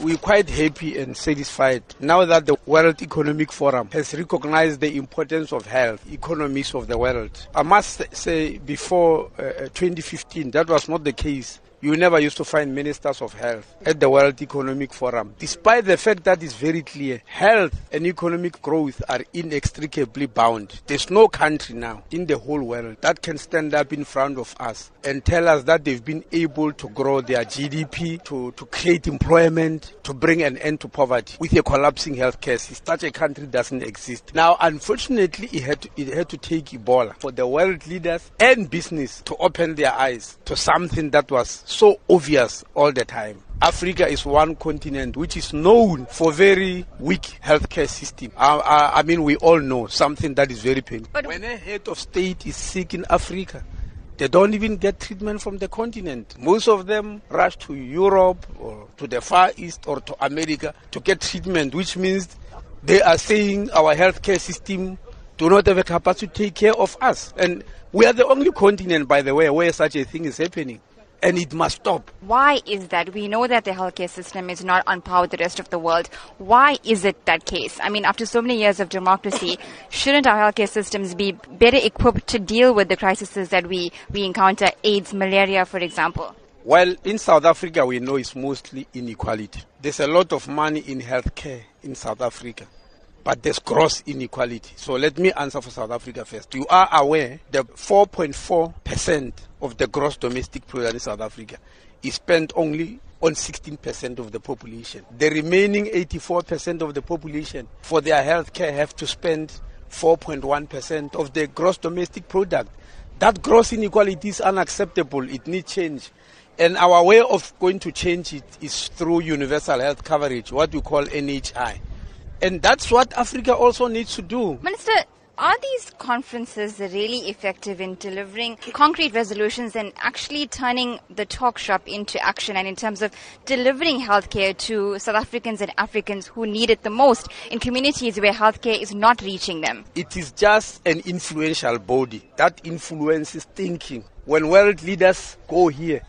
we're quite happy and satisfied now that the World Economic Forum has recognized the importance of health, economies of the world. I must say, before uh, 2015, that was not the case. You never used to find ministers of health at the World Economic Forum, despite the fact that it's very clear health and economic growth are inextricably bound. There's no country now in the whole world that can stand up in front of us and tell us that they've been able to grow their GDP, to, to create employment, to bring an end to poverty with a collapsing healthcare system. Such a country doesn't exist. Now, unfortunately, it had to, it had to take Ebola for the world leaders and business to open their eyes to something that was so obvious all the time. Africa is one continent which is known for very weak healthcare system. I, I, I mean, we all know something that is very painful. But when a head of state is sick in Africa, they don't even get treatment from the continent. Most of them rush to Europe or to the Far East or to America to get treatment, which means they are saying our healthcare system do not have a capacity to take care of us. And we are the only continent, by the way, where such a thing is happening and it must stop. Why is that? We know that the healthcare system is not on par with the rest of the world. Why is it that case? I mean, after so many years of democracy, shouldn't our healthcare systems be better equipped to deal with the crises that we, we encounter, AIDS, malaria, for example? Well, in South Africa, we know it's mostly inequality. There's a lot of money in healthcare in South Africa but there's gross inequality. So let me answer for South Africa first. You are aware that 4.4% of the gross domestic product in South Africa is spent only on 16% of the population. The remaining 84% of the population for their health care have to spend 4.1% of the gross domestic product. That gross inequality is unacceptable. It needs change. And our way of going to change it is through universal health coverage, what we call NHI. And that's what Africa also needs to do. Minister, are these conferences really effective in delivering concrete resolutions and actually turning the talk shop into action and in terms of delivering healthcare to South Africans and Africans who need it the most in communities where healthcare is not reaching them? It is just an influential body that influences thinking. When world leaders go here,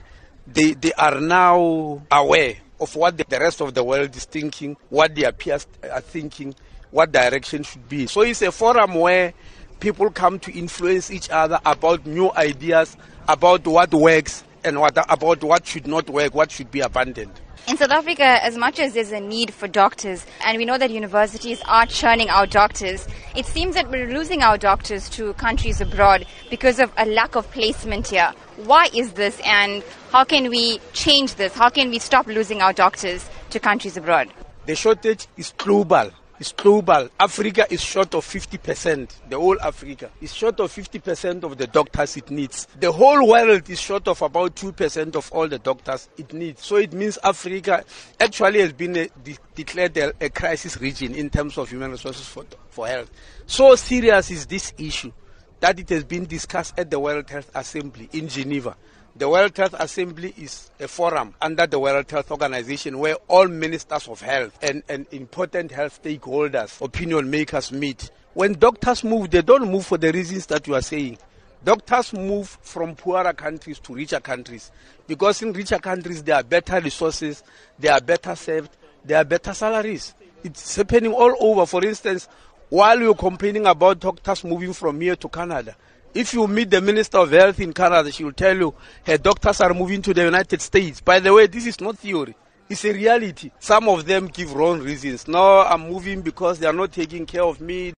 they, they are now aware of what the rest of the world is thinking, what their peers are thinking, what direction should be. So it's a forum where people come to influence each other about new ideas, about what works and what about what should not work, what should be abandoned. In South Africa, as much as there's a need for doctors, and we know that universities are churning out doctors, it seems that we're losing our doctors to countries abroad because of a lack of placement here. Why is this, and how can we change this? How can we stop losing our doctors to countries abroad? The shortage is global is global. Africa is short of 50%. The whole Africa is short of 50% of the doctors it needs. The whole world is short of about 2% of all the doctors it needs. So it means Africa actually has been a, de- declared a, a, crisis region in terms of human resources for, for health. So serious is this issue that it has been discussed at the World Health Assembly in Geneva. The World Health Assembly is a forum under the World Health Organization where all ministers of health and, and important health stakeholders, opinion makers meet. When doctors move, they don't move for the reasons that you are saying. Doctors move from poorer countries to richer countries because in richer countries there are better resources, they are better served, there are better salaries. It's happening all over. For instance, while you're complaining about doctors moving from here to Canada, if you meet the Minister of Health in Canada, she will tell you her doctors are moving to the United States. By the way, this is not theory. It's a reality. Some of them give wrong reasons. No, I'm moving because they are not taking care of me.